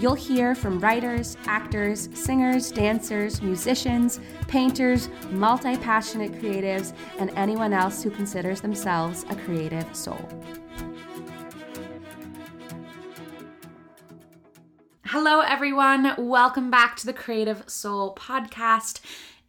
You'll hear from writers, actors, singers, dancers, musicians, painters, multi passionate creatives, and anyone else who considers themselves a creative soul. Hello, everyone. Welcome back to the Creative Soul Podcast.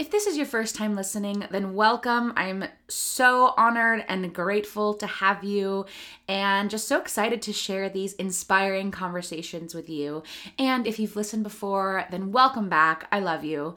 If this is your first time listening, then welcome. I'm so honored and grateful to have you, and just so excited to share these inspiring conversations with you. And if you've listened before, then welcome back. I love you.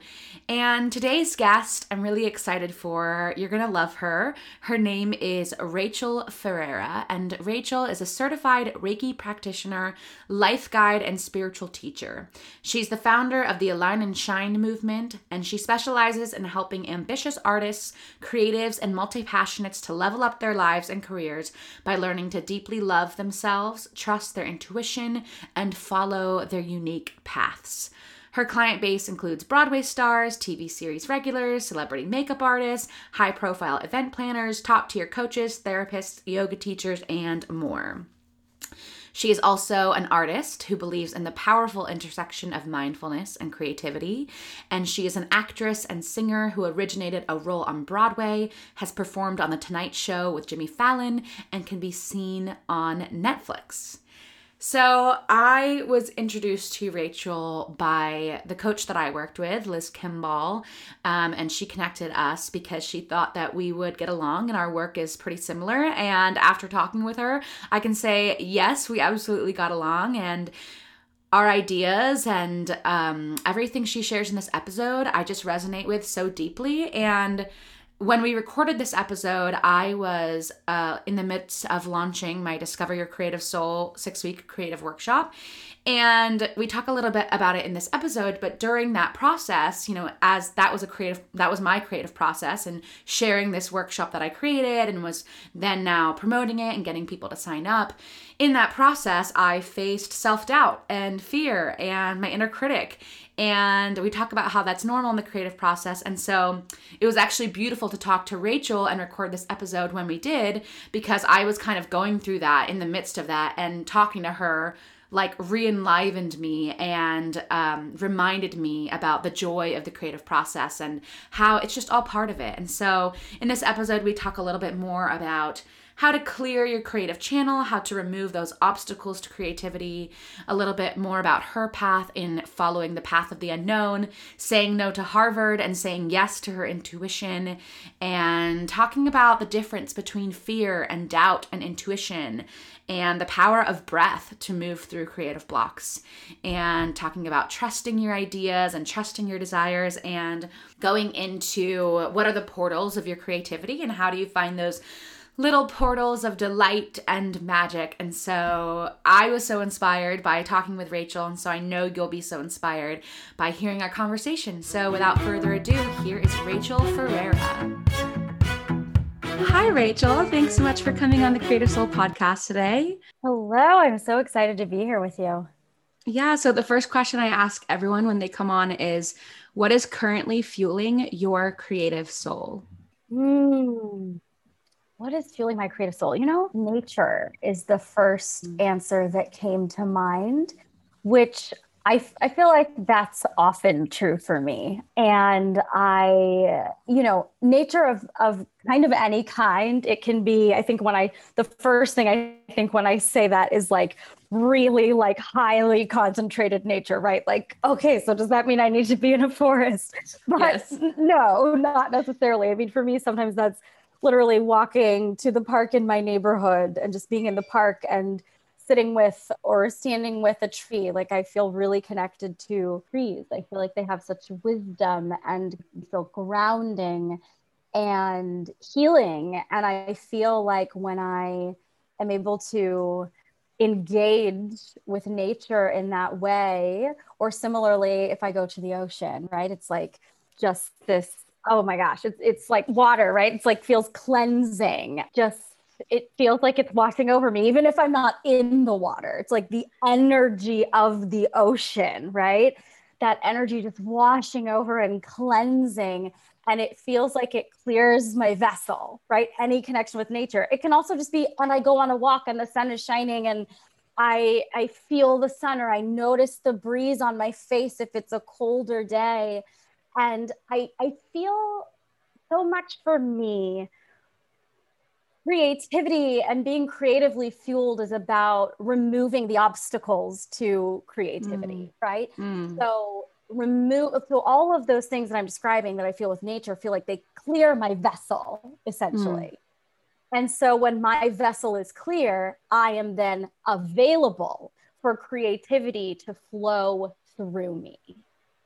And today's guest, I'm really excited for. You're gonna love her. Her name is Rachael Ferrera, and Rachael is a certified Reiki practitioner, life guide, and spiritual teacher. She's the founder of the Align and Shine movement, and she specializes in helping ambitious artists, creatives, and multi passionates to level up their lives and careers by learning to deeply love themselves, trust their intuition, and follow their unique paths. Her client base includes Broadway stars, TV series regulars, celebrity makeup artists, high profile event planners, top tier coaches, therapists, yoga teachers, and more. She is also an artist who believes in the powerful intersection of mindfulness and creativity. And she is an actress and singer who originated a role on Broadway, has performed on The Tonight Show with Jimmy Fallon, and can be seen on Netflix. So I was introduced to Rachael by the coach that I worked with, Liz Kimball, um, and she connected us because she thought that we would get along and our work is pretty similar. And after talking with her, I can say, yes, we absolutely got along. And our ideas and um, everything she shares in this episode, I just resonate with so deeply. And when we recorded this episode, I was uh, in the midst of launching my Discover Your Creative Soul six week creative workshop. And we talk a little bit about it in this episode, but during that process, you know, as that was a creative, that was my creative process and sharing this workshop that I created and was then now promoting it and getting people to sign up. In that process, I faced self doubt and fear and my inner critic and we talk about how that's normal in the creative process. And so it was actually beautiful to talk to Rachael and record this episode when we did because I was kind of going through that in the midst of that and talking to her like re-enlivened me and um, reminded me about the joy of the creative process and how it's just all part of it. And so in this episode we talk a little bit more about how to clear your creative channel, how to remove those obstacles to creativity, a little bit more about her path in following the path of the unknown, saying no to Harvard and saying yes to her intuition, and talking about the difference between fear and doubt and intuition and the power of breath to move through creative blocks, and talking about trusting your ideas and trusting your desires, and going into what are the portals of your creativity and how do you find those little portals of delight and magic. And so I was so inspired by talking with Rachael. And so I know you'll be so inspired by hearing our conversation. So without further ado, here is Rachael Ferrera. Hi, Rachael. Thanks so much for coming on the Creative Soul podcast today. Hello. I'm so excited to be here with you. Yeah. So the first question I ask everyone when they come on is what is currently fueling your creative soul? Mm, what is fueling my creative soul? You know, nature is the first mm. answer that came to mind, which I, I feel like that's often true for me. And I, you know, nature of, of kind of any kind, it can be, I think when I, the first thing I think when I say that is like really like highly concentrated nature, right? Like, okay, so does that mean I need to be in a forest? But yes. no, not necessarily. I mean, for me, sometimes that's literally walking to the park in my neighborhood and just being in the park and sitting with or standing with a tree like i feel really connected to trees i feel like they have such wisdom and feel grounding and healing and i feel like when i am able to engage with nature in that way or similarly if i go to the ocean right it's like just this oh my gosh, it's it's like water, right? It's like feels cleansing. Just it feels like it's washing over me, even if I'm not in the water. It's like the energy of the ocean, right? That energy just washing over and cleansing. And it feels like it clears my vessel, right? Any connection with nature. It can also just be when I go on a walk and the sun is shining and I I feel the sun or I notice the breeze on my face if it's a colder day. And I I feel so much for me creativity and being creatively fueled is about removing the obstacles to creativity, mm. right? Mm. So remove so all of those things that I'm describing that I feel with nature feel like they clear my vessel essentially. Mm. And so when my vessel is clear, I am then available for creativity to flow through me.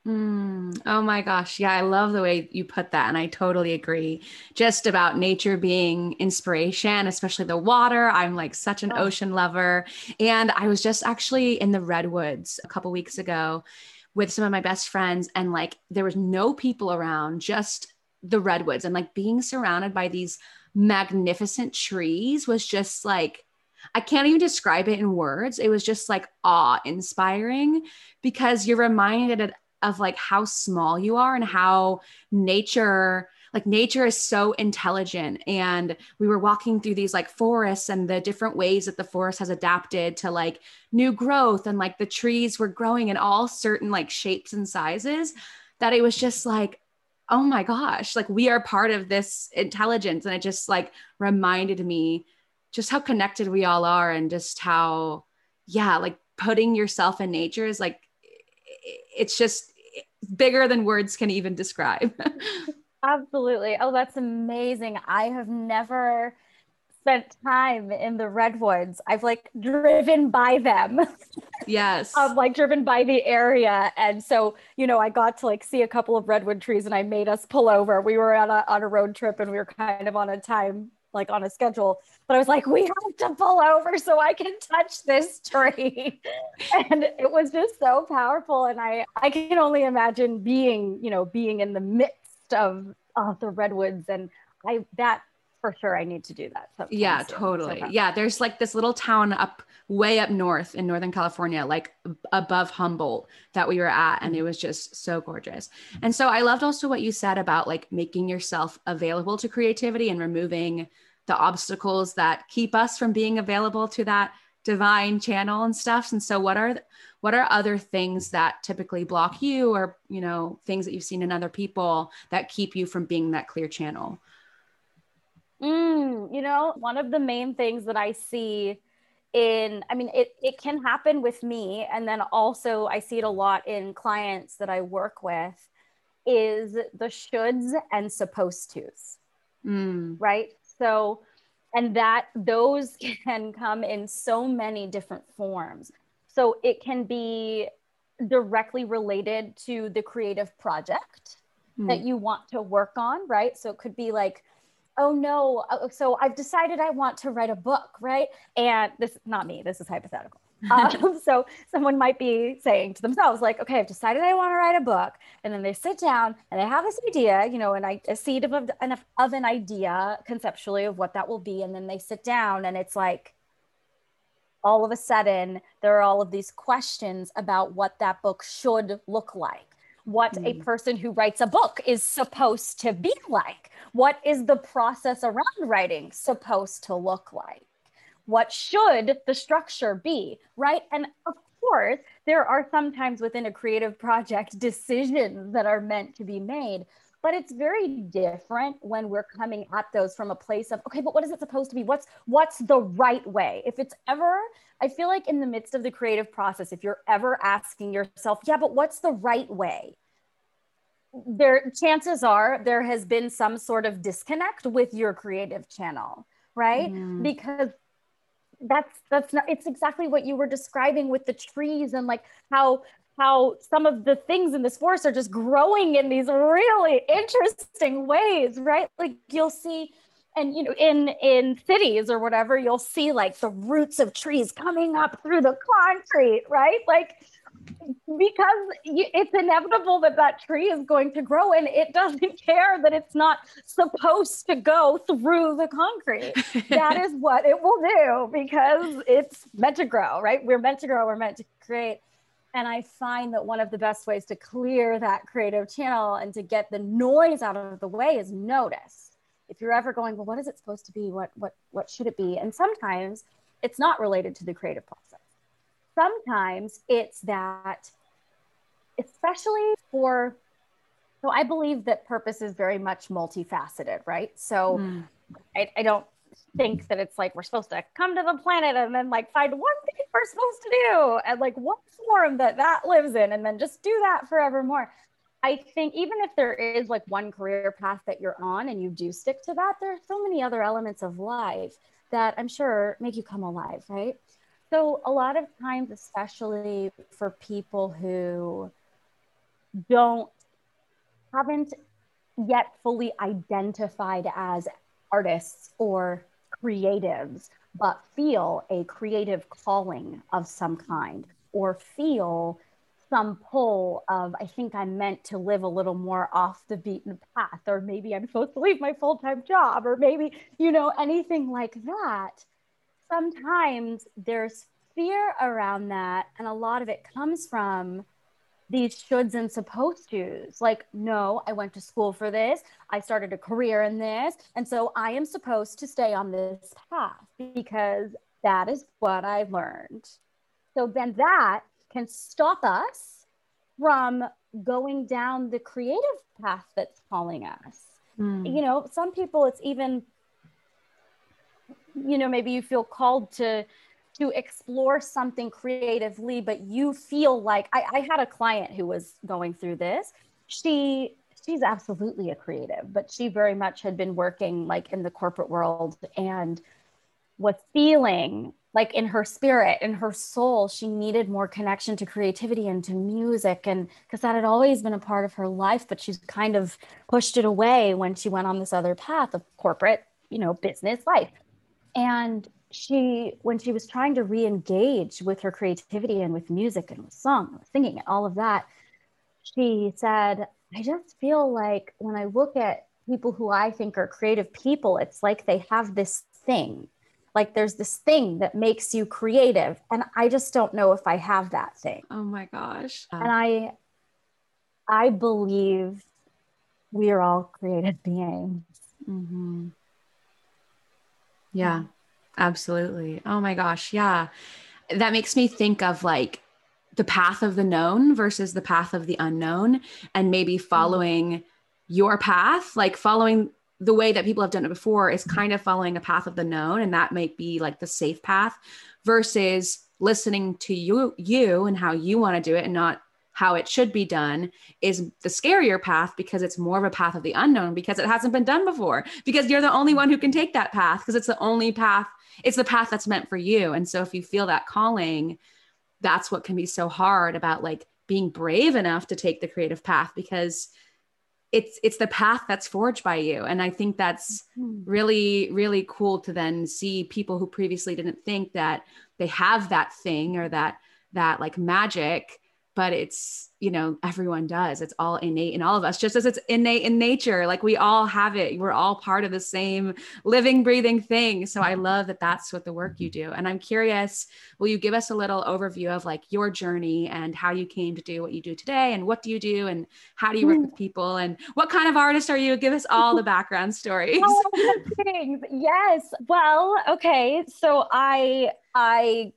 Mm, oh my gosh. Yeah, I love the way you put that. And I totally agree. Just about nature being inspiration, especially the water. I'm like such an oh. ocean lover. And I was just actually in the redwoods a couple weeks ago with some of my best friends, and like there was no people around, just the redwoods. And like being surrounded by these magnificent trees was just like, I can't even describe it in words. It was just like awe inspiring because you're reminded of like how small you are and how nature like nature is so intelligent. And we were walking through these like forests and the different ways that the forest has adapted to like new growth and like the trees were growing in all certain like shapes and sizes that it was just like oh my gosh like we are part of this intelligence. And it just like reminded me just how connected we all are and just how yeah like putting yourself in nature is like it's just bigger than words can even describe. Absolutely. Oh, that's amazing. I have never spent time in the redwoods. I've like driven by them. Yes. I'm um, like driven by the area. And so, you know, I got to like see a couple of redwood trees and I made us pull over. We were on a on a road trip and we were kind of on a time like on a schedule. But I was like, we have to pull over so I can touch this tree. and it was just so powerful. And I, I can only imagine being, you know, being in the midst of uh, the redwoods. And I, that for sure, I need to do that. Yeah, totally. So yeah. There's like this little town up way up north in Northern California, like above Humboldt that we were at. And it mm-hmm. was just so gorgeous. And so I loved also what you said about like making yourself available to creativity and removing the obstacles that keep us from being available to that divine channel and stuff and so what are what are other things that typically block you or you know things that you've seen in other people that keep you from being that clear channel mm, you know one of the main things that i see in i mean it, it can happen with me and then also i see it a lot in clients that i work with is the shoulds and supposed to's mm. right so, and that those can come in so many different forms. So it can be directly related to the creative project mm. that you want to work on, right? So it could be like, oh no, uh, so I've decided I want to write a book, right? And this, is not me, this is hypothetical. um, so someone might be saying to themselves like okay i've decided i want to write a book and then they sit down and they have this idea you know and I, a seed of, of, of an idea conceptually of what that will be and then they sit down and it's like all of a sudden there are all of these questions about what that book should look like what mm. a person who writes a book is supposed to be like what is the process around writing supposed to look like what should the structure be, right? And of course, there are sometimes within a creative project decisions that are meant to be made, but it's very different when we're coming at those from a place of okay, but what is it supposed to be? What's what's the right way? If it's ever I feel like in the midst of the creative process, if you're ever asking yourself, yeah, but what's the right way? There chances are there has been some sort of disconnect with your creative channel, right? Mm. Because that's that's not it's exactly what you were describing with the trees and like how how some of the things in this forest are just growing in these really interesting ways right like you'll see and you know in in cities or whatever you'll see like the roots of trees coming up through the concrete right like because it's inevitable that that tree is going to grow and it doesn't care that it's not supposed to go through the concrete. that is what it will do because it's meant to grow, right? We're meant to grow, we're meant to create. And I find that one of the best ways to clear that creative channel and to get the noise out of the way is notice. If you're ever going, well, what is it supposed to be? What what what should it be? And sometimes it's not related to the creative process. Sometimes it's that especially for so i believe that purpose is very much multifaceted right so mm. I, I, don't think that it's like we're supposed to come to the planet and then like find one thing we're supposed to do and like one form that that lives in and then just do that forevermore. I think even if there is like one career path that you're on and you do stick to that there are so many other elements of life that i'm sure make you come alive right? So a lot of times especially for people who don't haven't yet fully identified as artists or creatives, but feel a creative calling of some kind or feel some pull of, I think I'm meant to live a little more off the beaten path, or maybe I'm supposed to leave my full time job, or maybe, you know, anything like that. Sometimes there's fear around that. And a lot of it comes from these shoulds and supposed to's. Like, no, I went to school for this. I started a career in this. And so I am supposed to stay on this path because that is what I've learned. So then that can stop us from going down the creative path that's calling us. Mm. You know, some people, it's even, you know, maybe you feel called to to explore something creatively, but you feel like I, I had a client who was going through this. She she's absolutely a creative, but she very much had been working like in the corporate world and was feeling like in her spirit, in her soul, she needed more connection to creativity and to music. And because that had always been a part of her life, but she's kind of pushed it away when she went on this other path of corporate, you know, business life. And she when she was trying to re-engage with her creativity and with music and with song and singing and all of that she said i just feel like when i look at people who i think are creative people it's like they have this thing. Like there's this thing that makes you creative and i just don't know if i have that thing. Oh my gosh. And i i believe we are all creative beings. Mm-hmm. yeah Absolutely. Oh my gosh. Yeah. That makes me think of like the path of the known versus the path of the unknown and maybe mm-hmm. following your path, like following the way that people have done it before is kind of following a path of the known and that might be like the safe path versus listening to you you and how you want to do it and not how it should be done is the scarier path because it's more of a path of the unknown because it hasn't been done before. Because you're the only one who can take that path because it's the only path it's the path that's meant for you. And so if you feel that calling that's what can be so hard about like being brave enough to take the creative path because it's it's the path that's forged by you. And i think that's mm-hmm. really really cool to then see people who previously didn't think that they have that thing or that that like magic but it's you know everyone does. It's all innate in all of us just as it's innate in nature. Like we all have it. We're all part of the same living breathing thing. So i love that that's what the work you mm-hmm. do. And i'm curious will you give us a little overview of like your journey and how you came to do what you do today and what do you do and how do you work mm. with people and what kind of artist are you? Give us all the background stories. Oh, yes. Well okay. So i i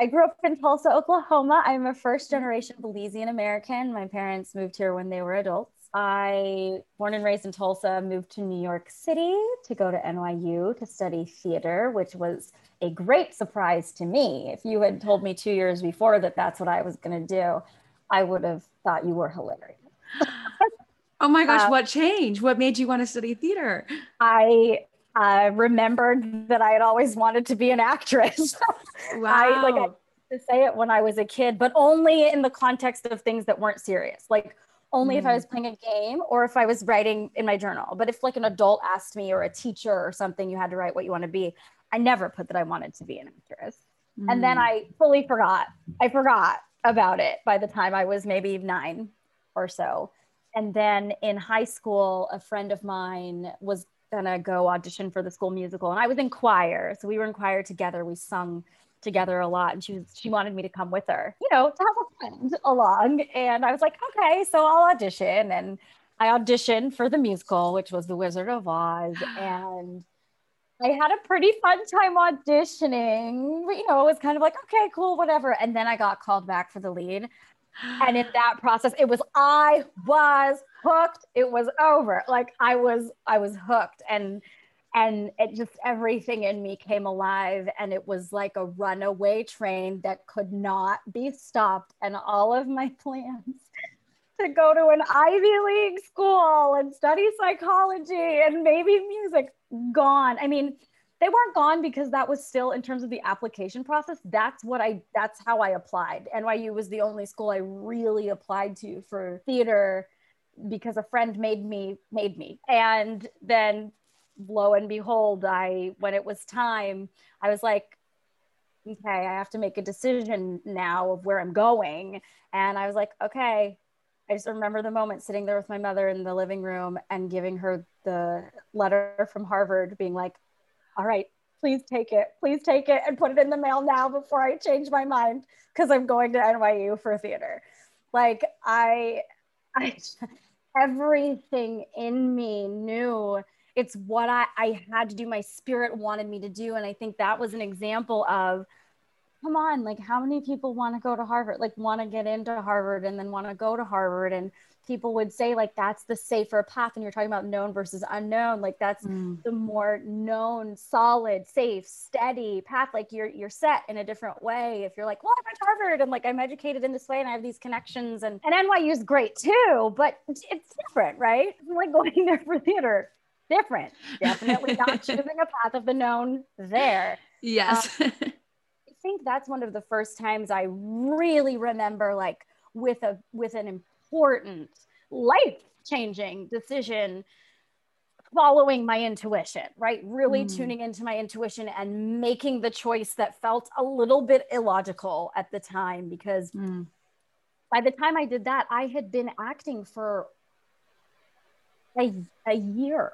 I grew up in Tulsa, Oklahoma. I'm a first generation Belizean American. My parents moved here when they were adults. I, born and raised in Tulsa, moved to New York City to go to NYU to study theater, which was a great surprise to me. If you had told me two years before that that's what I was going to do, I would have thought you were hilarious. oh my gosh, uh, what changed? What made you want to study theater? I I remembered that I had always wanted to be an actress. Wow. I like I to say it when I was a kid, but only in the context of things that weren't serious. Like only mm. if I was mm. playing a game or if I was writing in my journal. But if like an adult asked me or a teacher or something, you had to write what you want to be. I never put that I wanted to be an actress. Mm. And then mm. I fully forgot. I forgot. about it by the time I was maybe nine or so. And then in high school, a friend of mine was gonna go audition for the school musical, and I was in choir, so we were in choir together. We sung together a lot, and she was she wanted me to come with her, you know, to have a friend along. And I was like, okay, so I'll audition, and I auditioned for the musical, which was The Wizard of Oz, and I had a pretty fun time auditioning. But You know, it was kind of like, okay, cool, whatever. And then I got called back for the lead. And in that process, it was I was hooked. It was over. Like I was, I was hooked. And and it just everything in me came alive and it was like a runaway train that could not be stopped and all of my plans to go to an Ivy League school and study psychology and maybe music gone. I mean, they weren't gone because that was still in terms of the application process. That's what I that's how I applied. NYU was the only school I really applied to for theater because a friend made me made me. And then lo and behold, I when it was time, I was like okay, I have to make a decision now of where I'm going. And I was like, okay, I just remember the moment sitting there with my mother in the living room and giving her the letter from Harvard, being like, all right, please take it. Please take it and put it in the mail now before I change my mind because I'm going to NYU for theater. Like, I, I, everything in me knew it's what I, I had to do. My spirit wanted me to do. And I think that was an example of, come on, like how many people want to go to Harvard, like want to get into Harvard and then want to go to Harvard? And people would say, like, that's the safer path. And you're talking about known versus unknown. Like that's mm. the more known, solid, safe, steady path. Like you're you're set in a different way. If you're like, well, I went to Harvard and like I'm educated in this way and I have these connections and, and NYU is great too, but it's different, right? It's like going there for theater. Different. Definitely not choosing a path of the known there. Yes. Um, think that's one of the first times I really remember like with a with an important life changing decision following my intuition, right? Really mm. tuning into my intuition and making the choice that felt a little bit illogical at the time because mm. by the time I did that, I had been acting for a, a year.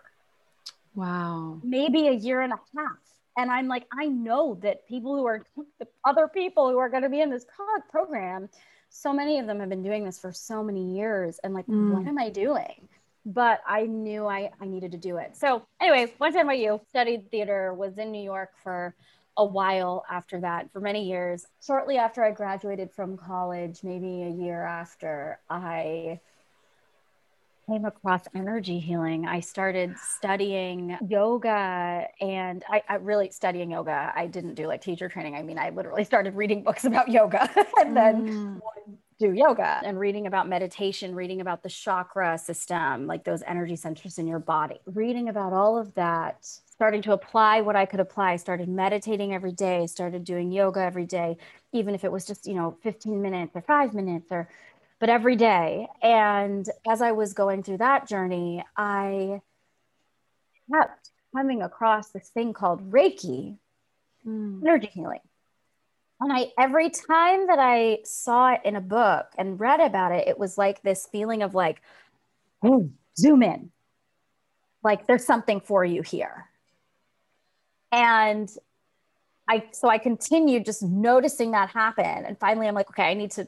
Wow. Maybe a year and a half. And I'm like, I know that people who are the other people who are going to be in this program, so many of them have been doing this for so many years. And like, mm. what am I doing? But I knew I, I needed to do it. So, anyways, went to NYU, studied theater, was in New York for a while after that, for many years. Shortly after I graduated from college, maybe a year after, I came across energy healing. I started studying yoga and I, I, really studying yoga. I didn't do like teacher training. I mean, I literally started reading books about yoga and then mm. do yoga and reading about meditation, reading about the chakra system, like those energy centers in your body, reading about all of that, starting to apply what I could apply. I started meditating every day, started doing yoga every day, even if it was just, you know, 15 minutes or five minutes or but every day. And as I was going through that journey, I kept coming across this thing called Reiki, mm. energy healing. And I every time that I saw it in a book and read about it, it was like this feeling of like, oh, zoom in. Like there's something for you here. And I so I continued just noticing that happen. And finally I'm like, okay, I need to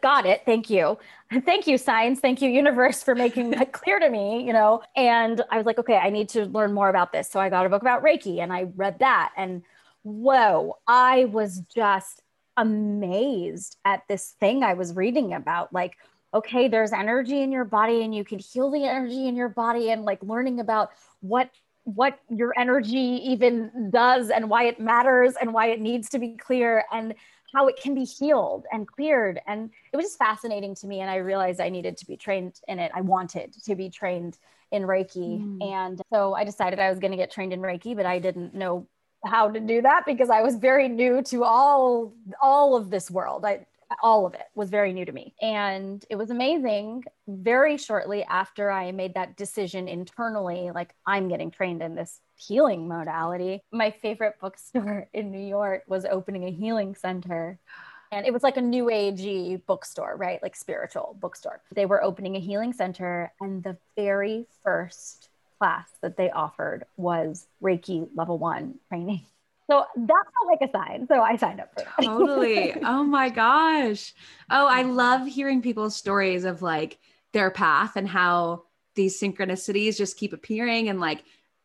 got it. Thank you. Thank you, science. Thank you, universe, for making that clear to me, you know. And I was like, okay, I need to learn more about this. So I got a book about Reiki and I read that. And whoa, I was just amazed at this thing I was reading about. Like, okay, there's energy in your body and you can heal the energy in your body and like learning about what what your energy even does and why it matters and why it needs to be clear and how it can be healed and cleared. And it was just fascinating to me. And I realized I needed to be trained in it. I wanted to be trained in Reiki. Mm. And so I decided I was going to get trained in Reiki, but I didn't know how to do that because I was very new to all all of this world. I all of it was very new to me. And it was amazing. Very shortly after I made that decision internally, like I'm getting trained in this healing modality, my favorite bookstore in New York was opening a healing center. And it was like a new agey bookstore, right? Like spiritual bookstore. They were opening a healing center. And the very first class that they offered was Reiki level one training. So that felt like a sign. So I signed up for it. totally. Oh my gosh. Oh, I love hearing people's stories of like their path and how these synchronicities just keep appearing and like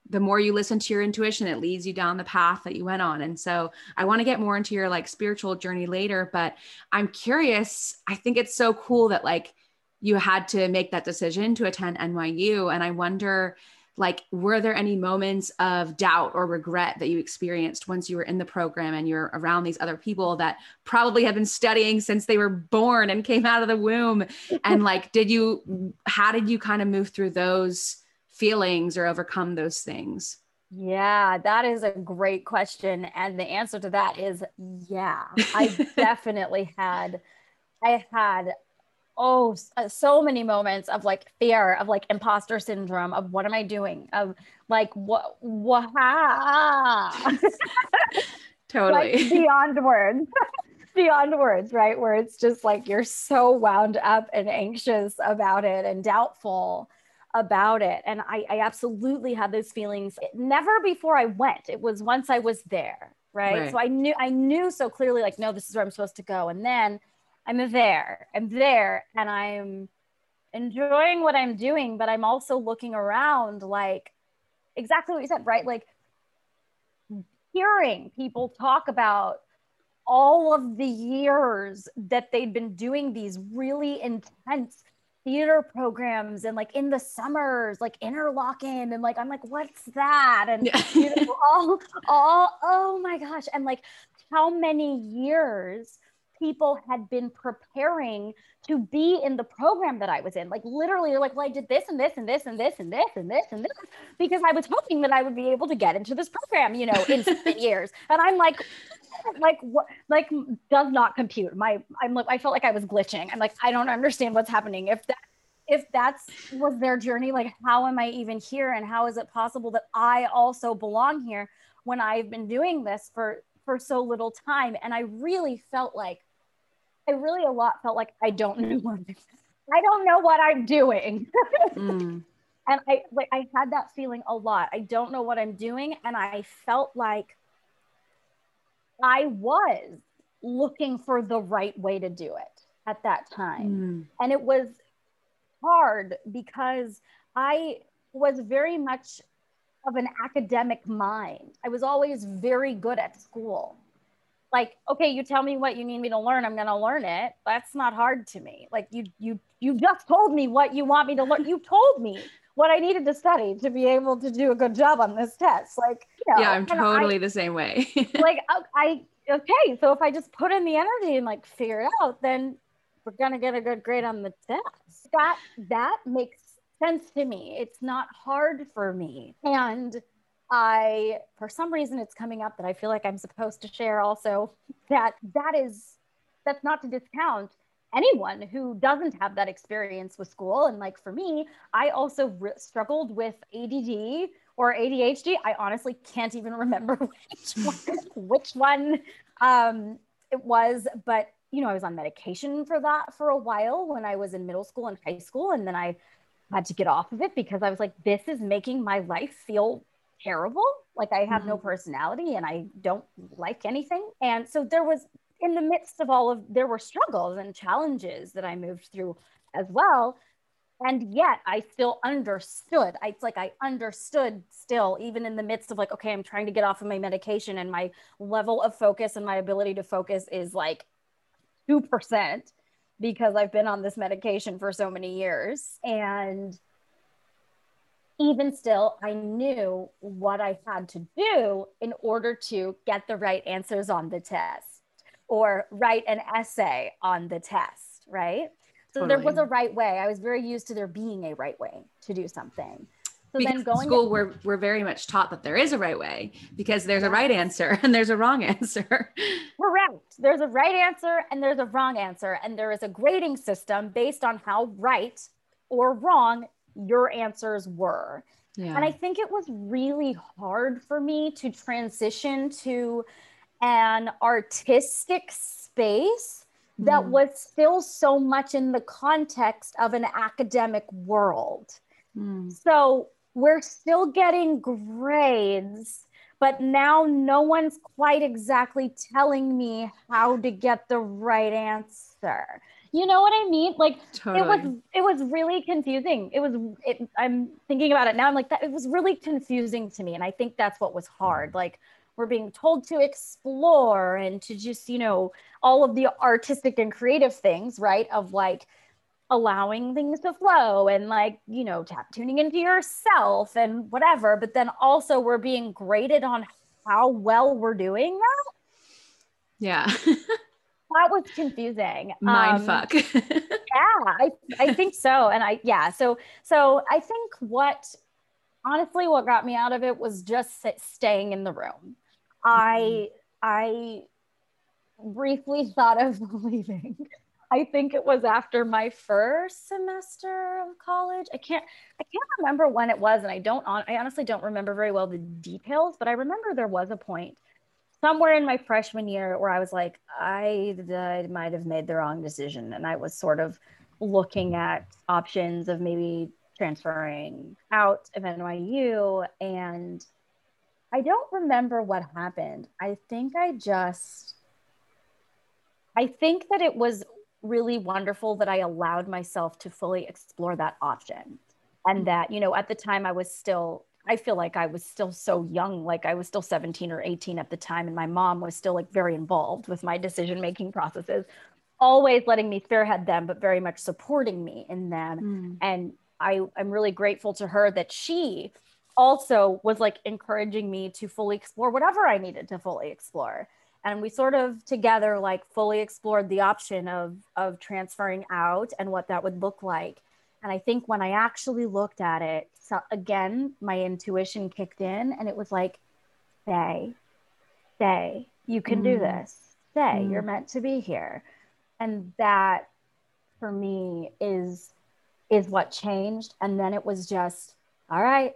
the more you listen to your intuition it leads you down the path that you went on and so i want to get more into your like spiritual journey later but i'm curious i think it's so cool that like you had to make that decision to attend nyu and i wonder like were there any moments of doubt or regret that you experienced once you were in the program and you're around these other people that probably have been studying since they were born and came out of the womb and like did you how did you kind of move through those feelings or overcome those things yeah, that is a great question. And the answer to that is yeah. I definitely had I had oh uh, so many moments of like fear of like imposter syndrome of what am i doing? Of like what what totally. Like beyond words beyond words right? Where it's just like you're so wound up and anxious about it and doubtful about it. And I, I absolutely had those feelings never before i went. It was once i was there right? right. So i knew i knew so clearly like no this is where i'm supposed to go. And then I'm there, I'm there, and I'm enjoying what I'm doing, but I'm also looking around like exactly what you said, right? Like hearing people talk about all of the years that they'd been doing these really intense theater programs and like in the summers like Interlochen and like i'm like what's that and yeah. you know, all all oh my gosh and like how many years people had been preparing to be in the program that I was in. Like literally, you're like, well, I did this and this and this and this and this and this and this because I was hoping that I would be able to get into this program, you know, in seven years. And I'm like, like what like does not compute. My I'm like I felt like I was glitching. I'm like, I don't understand what's happening. If that if that's was their journey, like how am I even here? And how is it possible that I also belong here when I've been doing this for for so little time? And I really felt like I really a lot felt like I don't know what I don't know what I'm doing. mm. And I like I had that feeling a lot. I don't know what I'm doing and I felt like I was looking for the right way to do it at that time. Mm. And it was hard because I was very much of an academic mind. I was always very good at school like okay you tell me what you need me to learn i'm going to learn it. That's not hard to me. Like you you you just told me what you want me to learn. You told me what i needed to study to be able to do a good job on this test. Like you know, yeah i'm totally I, the same way. Like I, I okay so if i just put in the energy and like figure it out then we're going to get a good grade on the test. That that makes sense to me. It's not hard for me. And I, for some reason, it's coming up that I feel like I'm supposed to share also that that is, that's not to discount anyone who doesn't have that experience with school. And like for me, I also re- struggled with ADD or ADHD. I honestly can't even remember which one, which one um, it was, but you know, I was on medication for that for a while when I was in middle school and high school. And then I had to get off of it because I was like, this is making my life feel terrible. Like I have mm-hmm. no personality and I don't like anything. And so there was in the midst of all of there were struggles and challenges that I moved through as well. And yet I still understood. I, it's like I understood still, even in the midst of like, okay, I'm trying to get off of my medication and my level of focus and my ability to focus is like 2% because I've been on this medication for so many years. And even still, I knew what I had to do in order to get the right answers on the test or write an essay on the test, right? So totally. there was a right way. I was very used to there being a right way to do something. So because then going school, to- we're we're very much taught that there is a right way because there's a right answer and there's a wrong answer. Correct. There's a right answer and there's a wrong answer, and there is a grading system based on how right or wrong your answers were. Yeah. And I think it was really hard for me to transition to an artistic space that Mm. was still so much in the context of an academic world. Mm. So we're still getting grades, but now no one's quite exactly telling me how to get the right answer. You know what I mean? Like Totally. it was it was really confusing. It was it, I'm thinking about it now. I'm like that it was really confusing to me and I think that's what was hard. Like we're being told to explore and to just, you know, all of the artistic and creative things, right? Of like allowing things to flow and like you know tap tuning into yourself and whatever but then also we're being graded on how well we're doing that yeah. that was confusing. Mind Um, fuck. yeah I, I think so. And i yeah so so i think what honestly what got me out of it was just sit, staying in the room. I i briefly thought of leaving. I think it was after my first semester of college. I can't i can't remember when it was and i don't i honestly don't remember very well the details but i remember there was a point somewhere in my freshman year where I was like, I, I might have made the wrong decision. And I was sort of looking mm-hmm. at options of maybe transferring out of NYU. And I don't remember what happened. I think I just, I think that it was really wonderful that I allowed myself to fully explore that option. And mm-hmm. that, you know, at the time I was still I feel like I was still so young, like I was still 17 or 18 at the time, and my mom was still like very involved with my decision making processes, always letting me spearhead them, but very much supporting me in them. Mm. And I, I'm really grateful to her that she also was like encouraging me to fully explore whatever I needed to fully explore. And we sort of together like fully explored the option of of transferring out and what that would look like. And I think when I actually looked at it, so again, my intuition kicked in and it was like, stay, stay, you can do Mm. this, stay, Mm. you're meant to be here. And that for me is is what changed. And then it was just, all right,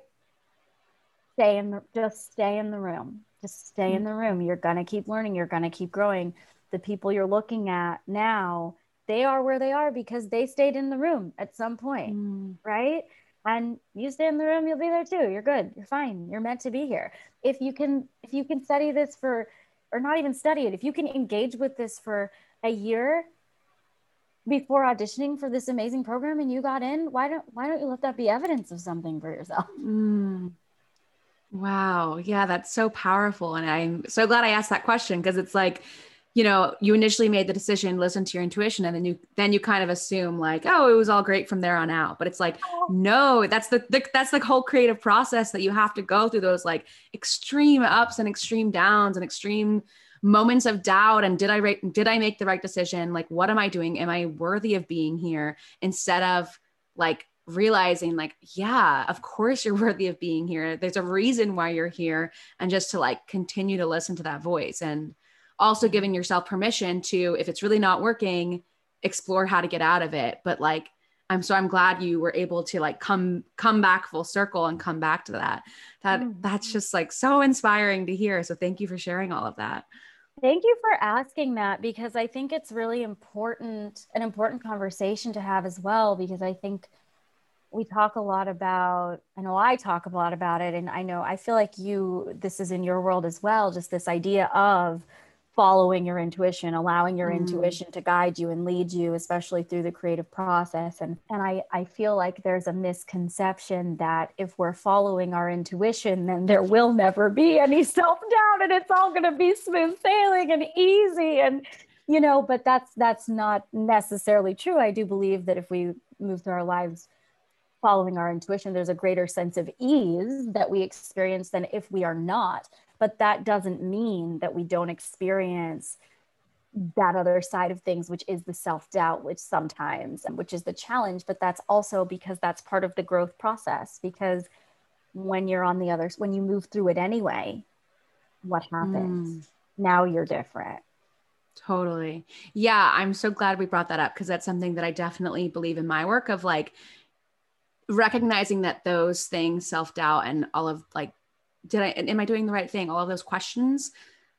stay in the just stay in the room. Just stay in the room. You're gonna keep learning, you're gonna keep growing. The people you're looking at now, they are where they are because they stayed in the room at some point Mm. right? And you stay in the room, you'll be there too. You're good. You're fine. You're meant to be here. If you can, if you can study this for, or not even study it, if you can engage with this for a year before auditioning for this amazing program and you got in, why don't why don't you let that be evidence of something for yourself? Mm. Wow. Yeah, that's so powerful. And I'm so glad I asked that question because it's like, you know, you initially made the decision, listen to your intuition, and then you then you kind of assume like, oh, it was all great from there on out. But it's like, oh. no, that's the, the that's the whole creative process that you have to go through those like extreme ups and extreme downs and extreme moments of doubt and did i right did i make the right decision? Like what am i doing? Am i worthy of being here? Instead of like realizing like yeah of course you're worthy of being here. There's a reason why you're here. And just to like continue to listen to that voice. And also giving yourself permission to if it's really not working explore how to get out of it but like i'm so i'm glad you were able to like come come back full circle and come back to that that Mhm. that's just like so inspiring to hear so thank you for sharing all of that Thank you for asking that because I think it's really important, an important conversation to have as well. Because I think we talk a lot about, I know I talk a lot about it, and I know I feel like you, this is in your world as well, just this idea of following your intuition, allowing your Mm. intuition to guide you and lead you, especially through the creative process. And and I, I feel like there's a misconception that if we're following our intuition, then there will never be any self-doubt and it's all gonna be smooth sailing and easy. And you know, but that's that's not necessarily true. I do believe that if we move through our lives following our intuition, there's a greater sense of ease that we experience than if we are not. But that doesn't mean that we don't experience that other side of things, which is the self doubt, which sometimes, which is the challenge. But that's also because that's part of the growth process. Because when you're on the other, when you move through it anyway, what happens? Mm. Now you're different. Totally. Yeah, I'm so glad we brought that up because that's something that I definitely believe in my work of like recognizing that those things, self-doubt and all of like did I am I doing the right thing? All of those questions,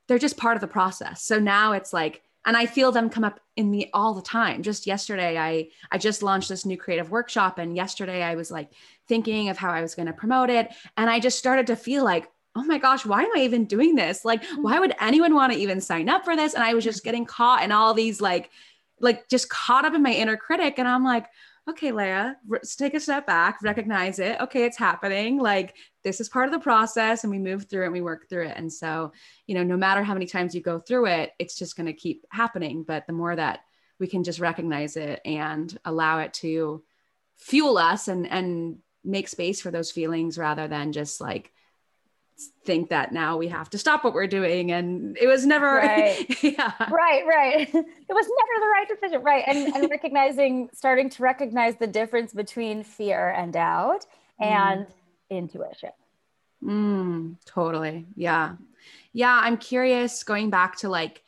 they're just part of the process. So now it's like and I feel them come up in me all the time. Just yesterday, I I just launched this new creative workshop, and yesterday I was like thinking of how I was going to promote it, and I just started to feel like, oh my gosh, why am I even doing this? Like, why would anyone want to even sign up for this? And I was just getting caught in all these like, like just caught up in my inner critic, and I'm like, okay, Leya, take a step back, recognize it. Okay, it's happening. Like this is part of the process, and we move through it and we work through it. And so, you know, no matter how many times you go through it, it's just going to keep happening. But the more that we can just recognize it and allow it to fuel us and and make space for those feelings rather than just like think that now we have to stop what we're doing and it was never right yeah. right right it was never the right decision right and, and recognizing starting to recognize the difference between fear and doubt mm. and mm. intuition mm, totally yeah yeah i'm curious going back to like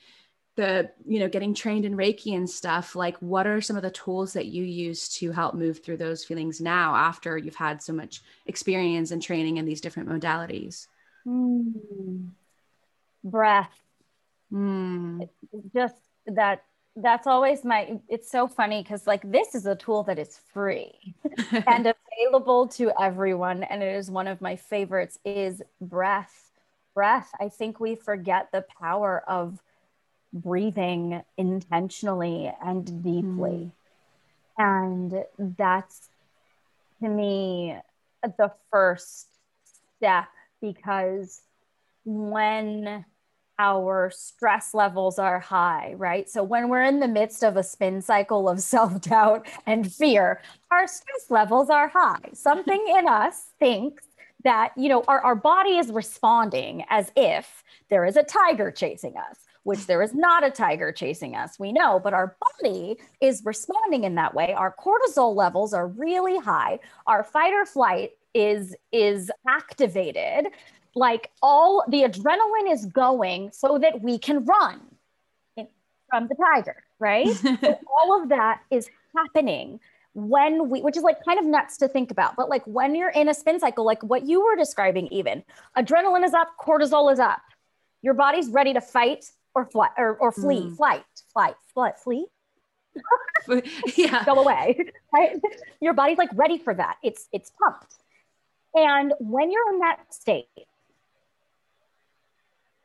the you know getting trained in reiki and stuff like what are some of the tools that you use to help move through those feelings now after you've had so much experience and training in these different modalities Mm. Breath. Mm. Just that that's always my it's so funny because like this is a tool that is free and available to everyone and it is one of my favorites is breath breath i think we forget the power of breathing intentionally and deeply mm. and that's to me the first step because when our stress levels are high, right? So when we're in the midst of a spin cycle of self doubt and fear, our stress levels are high. Something in us thinks that, you know, our, our body is responding as if there is a tiger chasing us, which there is not a tiger chasing us, we know, but our body is responding in that way. Our cortisol levels are really high. Our fight or flight is is activated like all the adrenaline is going so that we can run in, from the tiger right? So all of that is happening when we which is like kind of nuts to think about. But like when you're in a spin cycle like what you were describing even adrenaline is up cortisol is up. Your body's ready to fight or fly or, or flee mm. flight flight flight flee. Yeah. Go away right? Your body's like ready for that. It's it's pumped and when you're in that state,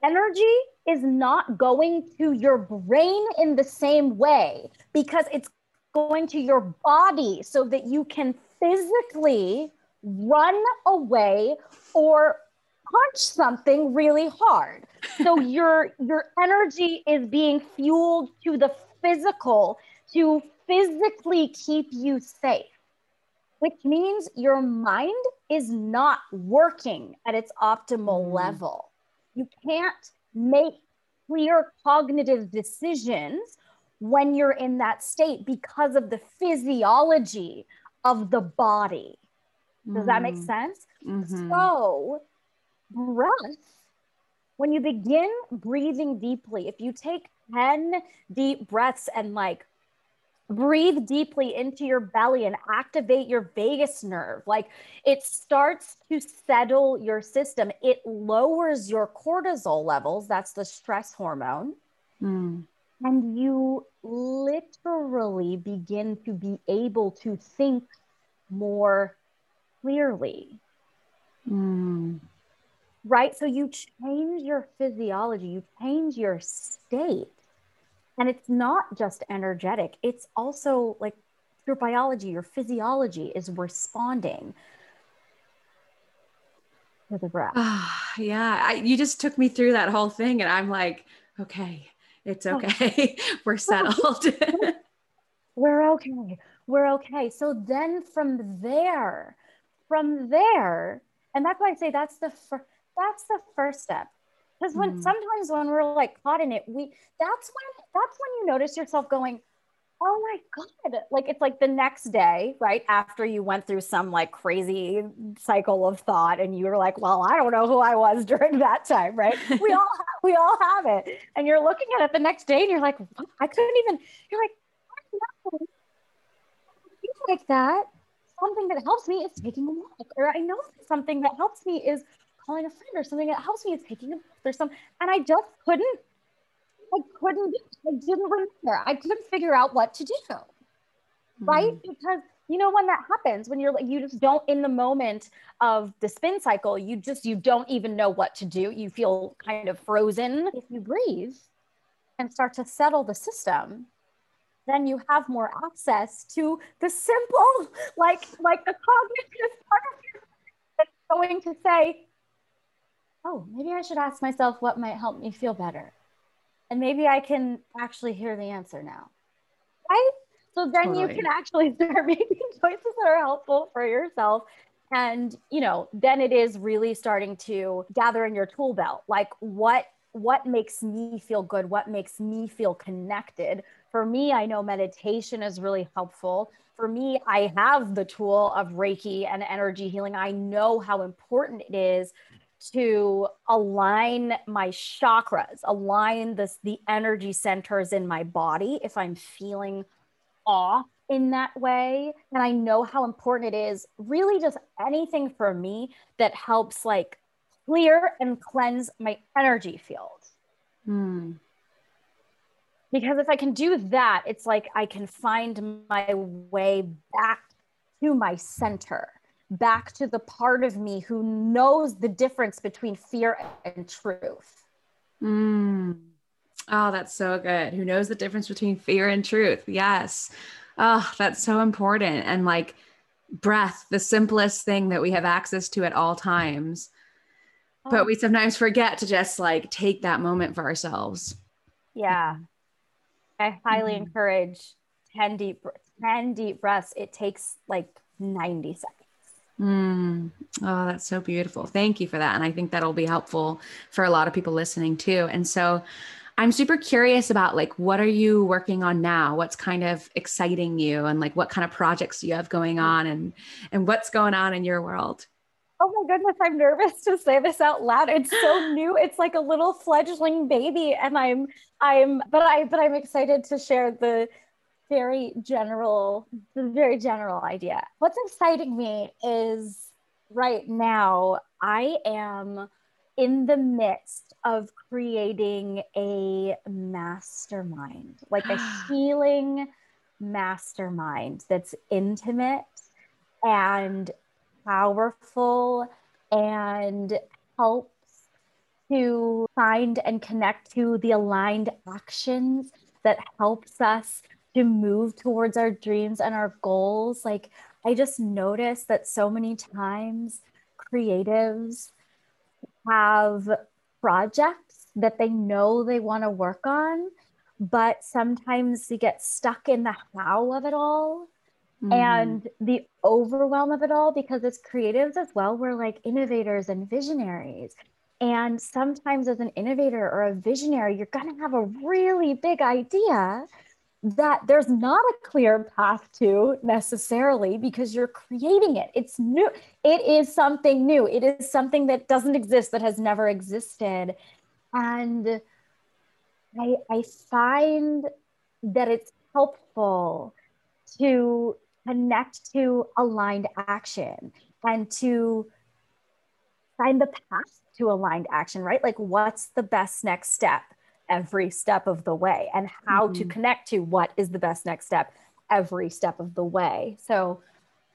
energy is not going to your brain in the same way because it's going to your body so that you can physically run away or punch something really hard. So your your energy is being fueled to the physical to physically keep you safe which means your mind is not working at its optimal mm. level. You can't make clear cognitive decisions when you're in that state because of the physiology of the body. Does mm. that make mm. sense? Mm-hmm. So, breath, when you begin breathing deeply, if you take 10 deep breaths and like breathe deeply into your belly and activate your vagus nerve. Like it starts to settle your system. It lowers your cortisol levels. That's the stress hormone. Mm. And you literally begin to be able to think more clearly. Mm. Right? So you change your physiology, you change your state and it's not just energetic, it's also like your biology, your physiology is responding to the breath. yeah. I, you just took me through that whole thing, and I'm like, okay, it's oh. okay. We're settled. We're okay. We're okay. So then from there, from there, and that's why I say that's the first that's the first step because when mm. sometimes when we're like caught in it we that's when that's when you notice yourself going oh my god like it's like the next day right after you went through some like crazy cycle of thought and you were like well i don't know who i was during that time right? We all we all have it. And you're looking at it the next day and you're like i couldn't even you're like like that something that helps me is taking a walk or i know something that helps me is calling a friend or something that helps me It's taking a or some and I just couldn't I couldn't, I didn't remember. I couldn't figure out what to do. Mm-hmm. Right. Because you know when that happens when you're like you just don't in the moment of the spin cycle you just you don't even know what to do you feel kind of frozen if you breathe and start to settle the system then you have more access to the simple like like the cognitive part of you that's going to say oh maybe i should ask myself what might help me feel better and maybe i can actually hear the answer now right so then totally. you can actually start making choices that are helpful for yourself. And, you know, then it is really starting to gather in your tool belt. Like what what makes me feel good? What makes me feel connected? For me, I know meditation is really helpful. For me, I have the tool of Reiki and energy healing. I know how important it is to align my chakras, align this the energy centers in my body if I'm feeling off in that way. And i know how important it is really just anything for me that helps like clear and cleanse my energy field. Hmm. because if i can do that it's like i can find my way back to my center back to the part of me who knows the difference between fear and truth mm. Oh, that's so good. Who knows the difference between fear and truth? Yes. Oh, that's so important. And like breath, the simplest thing that we have access to at all times. Oh. But we sometimes forget to just like take that moment for ourselves. Yeah. I highly mm-hmm. encourage 10 deep 10 deep breaths. It takes like 90 seconds. Mm. Oh, that's so beautiful. Thank you for that. And I think that'll be helpful for a lot of people listening too. And so I'm super curious about like what are you working on now? What's kind of exciting you and like what kind of projects do you have going on and and what's going on in your world? Oh my goodness, I'm nervous to say this out loud. It's so new. It's like a little fledgling baby and I'm I'm but I but I'm excited to share the very general the very general idea. What's exciting me is right now I am in the midst of creating a mastermind, like a healing mastermind that's intimate and powerful and helps to find and connect to the aligned actions that helps us to move towards our dreams and our goals like i just noticed that so many times creatives have projects that they know they want to work on, but sometimes they get stuck in the how of it all mm. and the overwhelm of it all because as creatives as well, we're like innovators and visionaries. And sometimes, as an innovator or a visionary, you're going to have a really big idea that there's not a clear path to necessarily because you're creating it. It's new. It is something new. It is something that doesn't exist, that has never existed. And I, I find that it's helpful to connect to aligned action and to find the path to aligned action, right? Like, what's the best next step? Every step of the way and how mm-hmm. to connect to what is the best next step every step of the way. So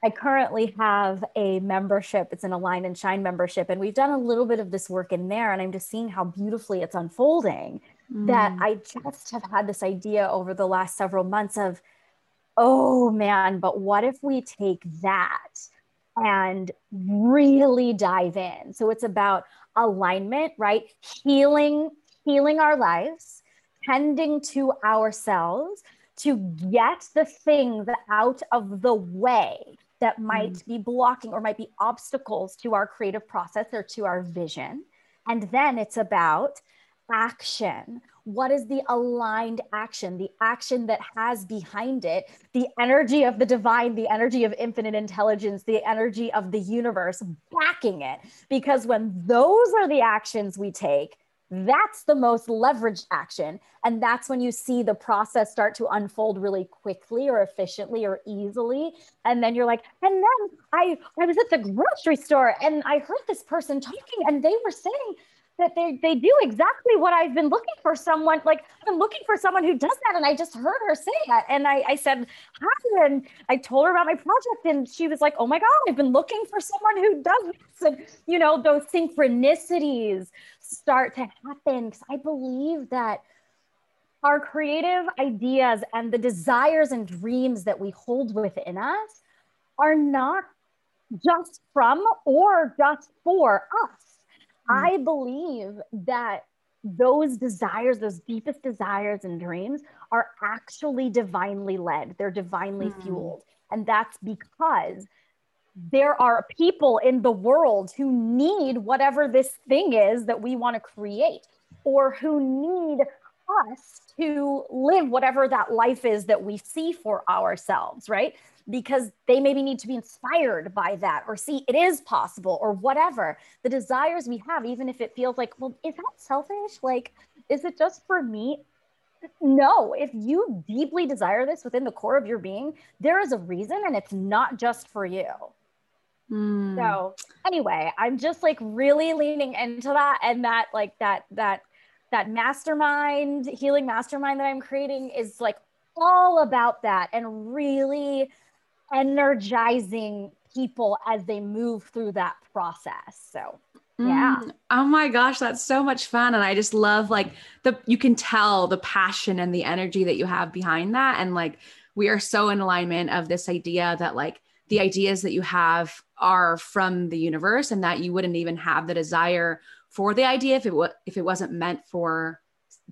I currently have a membership. It's an Align and Shine membership. And we've done a little bit of this work in there. And I'm just seeing how beautifully it's unfolding. Mm. That I just have had this idea over the last several months of, oh man, but what if we take that and really dive in? So it's about alignment, right? Healing healing our lives, tending to ourselves to get the things out of the way that might mm. be blocking or might be obstacles to our creative process or to our vision. And then it's about action. What is the aligned action? The action that has behind it the energy of the divine, the energy of infinite intelligence, the energy of the universe backing it. Because when those are the actions we take, that's the most leveraged action. And that's when you see the process start to unfold really quickly or efficiently or easily. And then you're like, and then I, I was at the grocery store and I heard this person talking and they were saying that they, they do exactly what I've been looking for someone like I'm looking for someone who does that and I just heard her say that and I, I said hi and I told her about my project and she was like oh my god I've been looking for someone who does this and you know those synchronicities start to happen because I believe that our creative ideas and the desires and dreams that we hold within us are not just from or just for us. Mm. I believe that those desires, those deepest desires and dreams are actually divinely led, they're divinely mm. fueled. And that's because there are people in the world who need whatever this thing is that we want to create or who need us to live whatever that life is that we see for ourselves, right? Because they maybe need to be inspired by that or see it is possible or whatever. The desires we have, even if it feels like, well, is that selfish? Like, is it just for me? No, if you deeply desire this within the core of your being, there is a reason and it's not just for you. Mm. So anyway, I'm just like really leaning into that and that like that that that mastermind, healing mastermind that I'm creating is like all about that and really energizing people as they move through that process. So yeah. Mm. Oh my gosh, that's so much fun. And I just love like the you can tell the passion and the energy that you have behind that. And like we are so in alignment of this idea that like the ideas that you have are from the universe and that you wouldn't even have the desire for the idea if it was if it wasn't meant for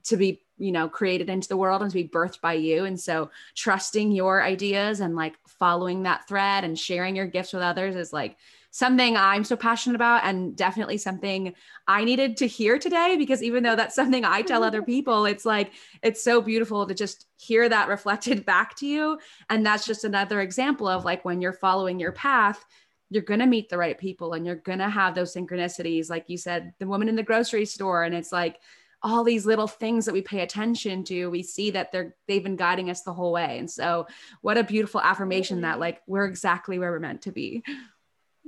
to be you know created into the world and to be birthed by you. And so trusting your ideas and like following that thread and sharing your gifts with others is like something i'm so passionate about and definitely something i needed to hear today because even though that's something i tell other people it's like it's so beautiful to just hear that reflected back to you. And that's just another example of like when you're following your path you're going to meet the right people and you're going to have those synchronicities. Like you said the woman in the grocery store and it's like all these little things that we pay attention to we see that they're they've been guiding us the whole way. And so what a beautiful affirmation that like we're exactly where we're meant to be.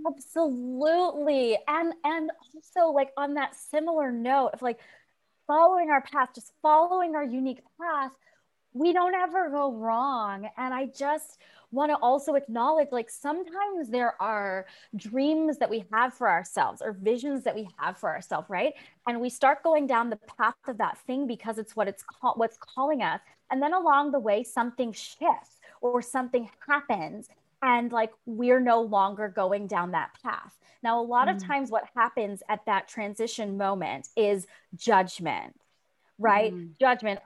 Absolutely. And and also like on that similar note of like following our path just following our unique path we don't ever go wrong. And i just want to also acknowledge like sometimes there are dreams that we have for ourselves or visions that we have for ourselves right and we start going down the path of that thing because it's what it's called what's calling us and then along the way something shifts or something happens and like we're no longer going down that path now a lot mm. of times what happens at that transition moment is judgment right? Mm. Judgment.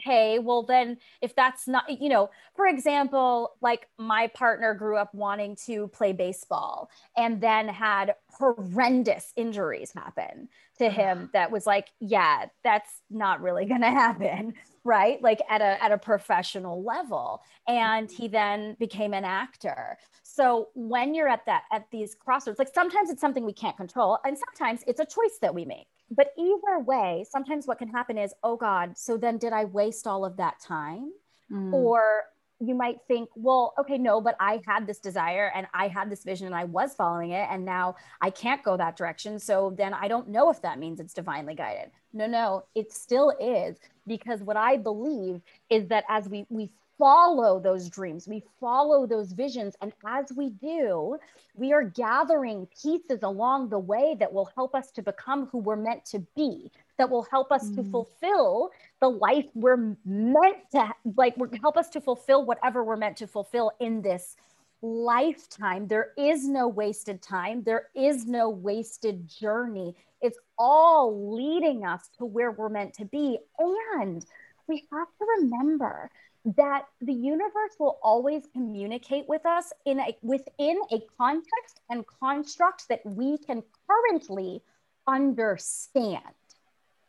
Okay, well, then if that's not, you know, for example, like my partner grew up wanting to play baseball and then had horrendous injuries happen to him that was like, yeah, that's not really going to happen right? Like at a at a professional level. And he then became an actor. So when you're at that at these crossroads like sometimes it's something we can't control and sometimes it's a choice that we make but either way sometimes what can happen is oh god so then did i waste all of that time mm. or you might think, well, okay, no, but I had this desire and I had this vision and I was following it. And now I can't go that direction. So then I don't know if that means it's divinely guided. No, no, it still is. Because what I believe is that as we, we follow those dreams, we follow those visions. And as we do, we are gathering pieces along the way that will help us to become who we're meant to be that will help us mm. to fulfill the life we're meant to like help us to fulfill whatever we're meant to fulfill in this lifetime. There is no wasted time. There is no wasted journey. It's all leading us to where we're meant to be. And we have to remember that the universe will always communicate with us in a within a context and construct that we can currently understand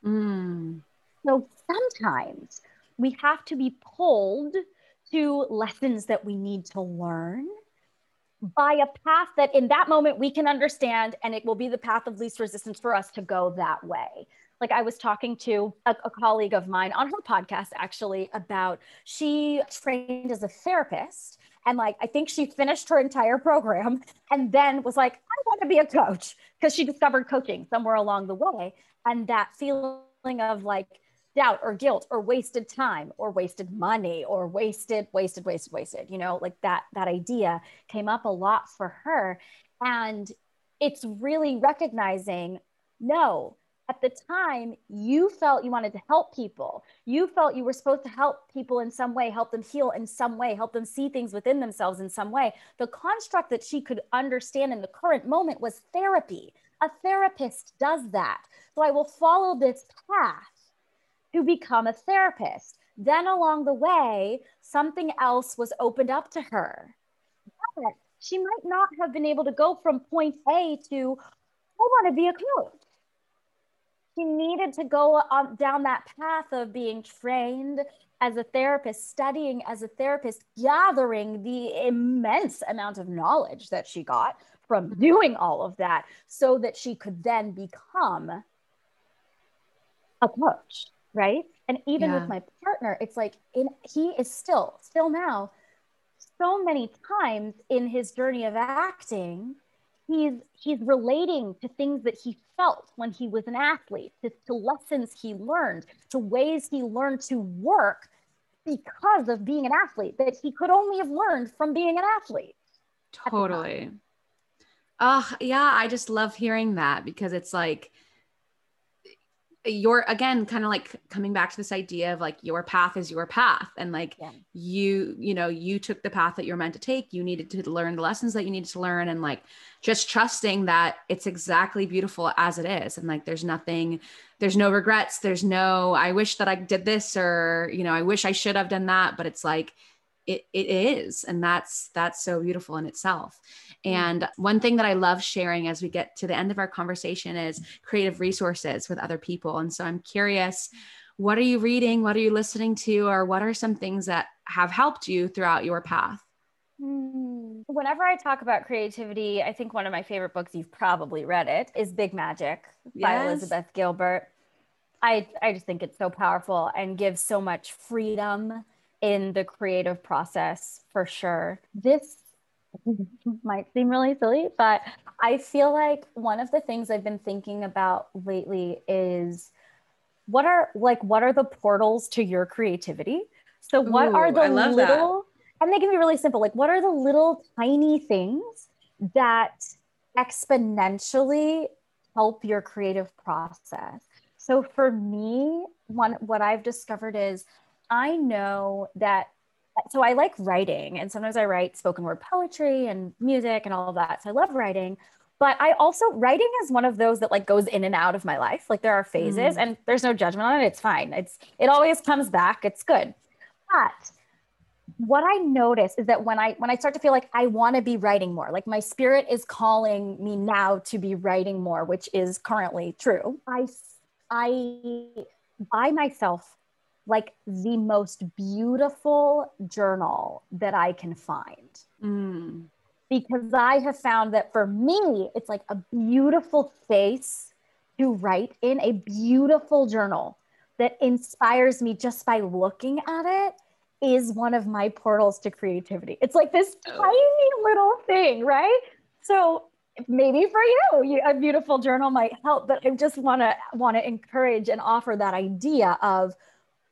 Mm. So sometimes we have to be pulled to lessons that we need to learn by a path that in that moment we can understand and it will be the path of least resistance for us to go that way like i was talking to a, a, colleague of mine on her podcast actually about she trained as a therapist And like, I think she finished her entire program and then was like, I want to be a coach because she discovered coaching somewhere along the way. And that feeling of like doubt or guilt or wasted time or wasted money or wasted, wasted, wasted, wasted, you know, like that, that idea came up a lot for her. And it's really recognizing no, at the time you felt you wanted to help people. You felt you were supposed to help people in some way help them heal in some way help them see things within themselves in some way. The construct that she could understand in the current moment was therapy. A therapist does that. So i will follow this path to become a therapist. Then along the way something else was opened up to her. But she might not have been able to go from point a to i want to be a coach she needed to go on down that path of being trained as a therapist, studying as a therapist, gathering the immense amount of knowledge that she got from mm-hmm. doing all of that so that she could then become a coach, right? And even yeah. with my partner, it's like in he is still still now so many times in his journey of acting he's he's relating to things that he felt when he was an athlete to, to lessons he learned to ways he learned to work because of being an athlete that he could only have learned from being an athlete. Totally. Oh yeah i just love hearing that because it's like your again kind of like coming back to this idea of like your path is your path. And like yeah. you you know you took the path that you're meant to take. You needed to learn the lessons that you needed to learn. And like just trusting that it's exactly beautiful as it is. And like there's nothing there's no regrets. There's no i wish that i did this or you know i wish i should have done that. But it's like it, it is and that's that's so beautiful in itself mm. and one thing that i love sharing as we get to the end of our conversation is creative resources with other people and so i'm curious what are you reading what are you listening to or what are some things that have helped you throughout your path mm. Whenever I talk about creativity, I think one of my favorite books, you've probably read it, is Big Magic yes. by Elizabeth Gilbert. I, I just think it's so powerful and gives so much freedom in the creative process for sure. This might seem really silly, but I feel like one of the things I've been thinking about lately is what are like what are the portals to your creativity? So what Ooh, are the little that. and they can be really simple. Like what are the little tiny things that exponentially help your creative process? So for me, one what I've discovered is I know that so I like writing and sometimes I write spoken word poetry and music and all of that. So I love writing. But I also writing is one of those that like goes in and out of my life. Like there are phases mm. and there's no judgment on it. It's fine. It's it always comes back. It's good. But what I notice is that when I when I start to feel like I want to be writing more, like my spirit is calling me now to be writing more, which is currently true. I I buy myself like the most beautiful journal that I can find. Mm. Because I have found that for me, it's like a beautiful face to write in a beautiful journal that inspires me just by looking at it is one of my portals to creativity. It's like this oh. tiny little thing, right? So maybe for you, you, a beautiful journal might help, but I just want to want to encourage and offer that idea of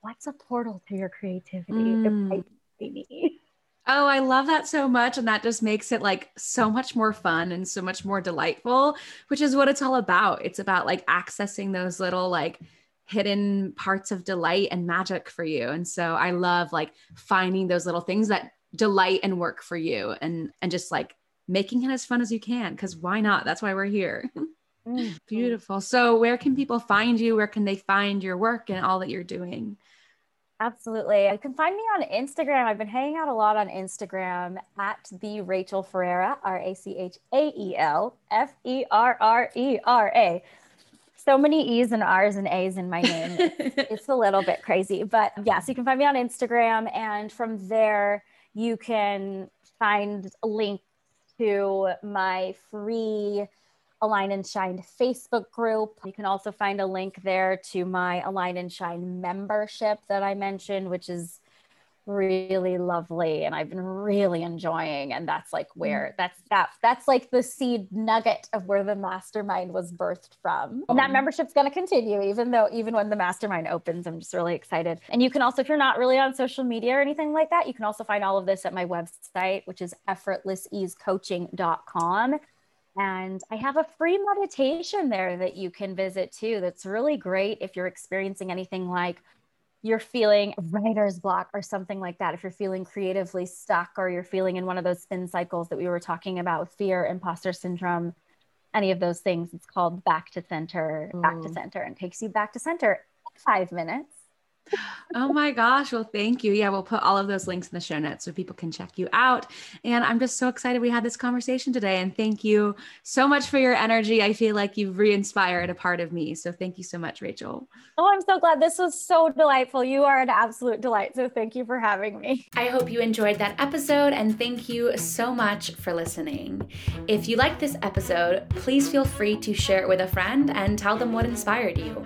what's a portal to your creativity? Mm. Oh, I love that so much. And that just makes it like so much more fun and so much more delightful, which is what it's all about. It's about like accessing those little like hidden parts of delight and magic for you. And so I love like finding those little things that delight and work for you and and just like making it as fun as you can because why not? That's why we're here. Mm. Beautiful. So where can people find you? Where can they find your work and all that you're doing? Absolutely. You can find me on Instagram. I've been hanging out a lot on Instagram at the Rachael Ferrera, R A C H A E L F E R R E R A. So many E's and R's and A's in my name. It's, a little bit crazy. But yes, yeah, so you can find me on Instagram. And from there, you can find a link to my free Align and Shine Facebook group. You can also find a link there to my Align and Shine membership that I mentioned, which is really lovely and I've been really enjoying. And that's like mm. where that's that that's like the seed nugget of where the mastermind was birthed from. And that membership's gonna continue, even though even when the mastermind opens, I'm just really excited. And you can also, if you're not really on social media or anything like that, you can also find all of this at my website, which is effortlesseasecoaching.com. And I have a free meditation there that you can visit too. That's really great if you're experiencing anything like you're feeling writer's block or something like that. If you're feeling creatively stuck or you're feeling in one of those spin cycles that we were talking about, with fear, imposter syndrome, any of those things, it's called back to center, back to center, and takes you back to center in five minutes oh my gosh. Well, thank you. Yeah, we'll put all of those links in the show notes so people can check you out. And I'm just so excited we had this conversation today. And thank you so much for your energy. I feel like you've re inspired a part of me. So thank you so much, Rachael. Oh, I'm so glad. This was so delightful. You are an absolute delight. So thank you for having me. I hope you enjoyed that episode. And thank you so much for listening. If you liked this episode, please feel free to share it with a friend and tell them what inspired you.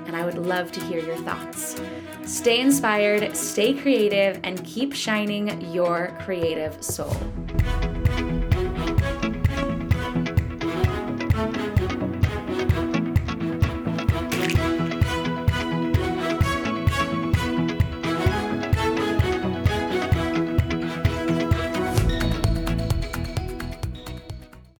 And I would love to hear your thoughts. Stay inspired, stay creative, and keep shining your creative soul.